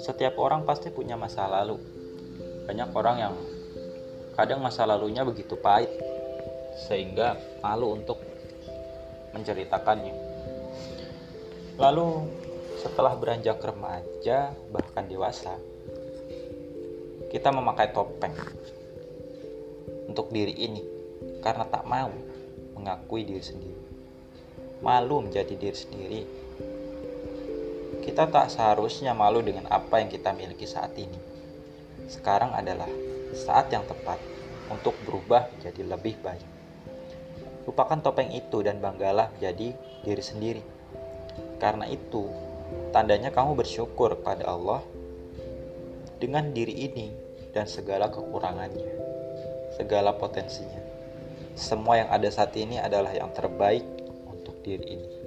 Setiap orang pasti punya masa lalu. Banyak orang yang kadang masa lalunya begitu pahit sehingga malu untuk menceritakannya. Lalu setelah beranjak remaja bahkan dewasa, kita memakai topeng untuk diri ini karena tak mau mengakui diri sendiri. Malu menjadi diri sendiri kita tak seharusnya malu dengan apa yang kita miliki saat ini. Sekarang adalah saat yang tepat untuk berubah menjadi lebih baik. Lupakan topeng itu dan banggalah menjadi diri sendiri. Karena itu, tandanya kamu bersyukur pada Allah dengan diri ini dan segala kekurangannya, segala potensinya. Semua yang ada saat ini adalah yang terbaik diri ini.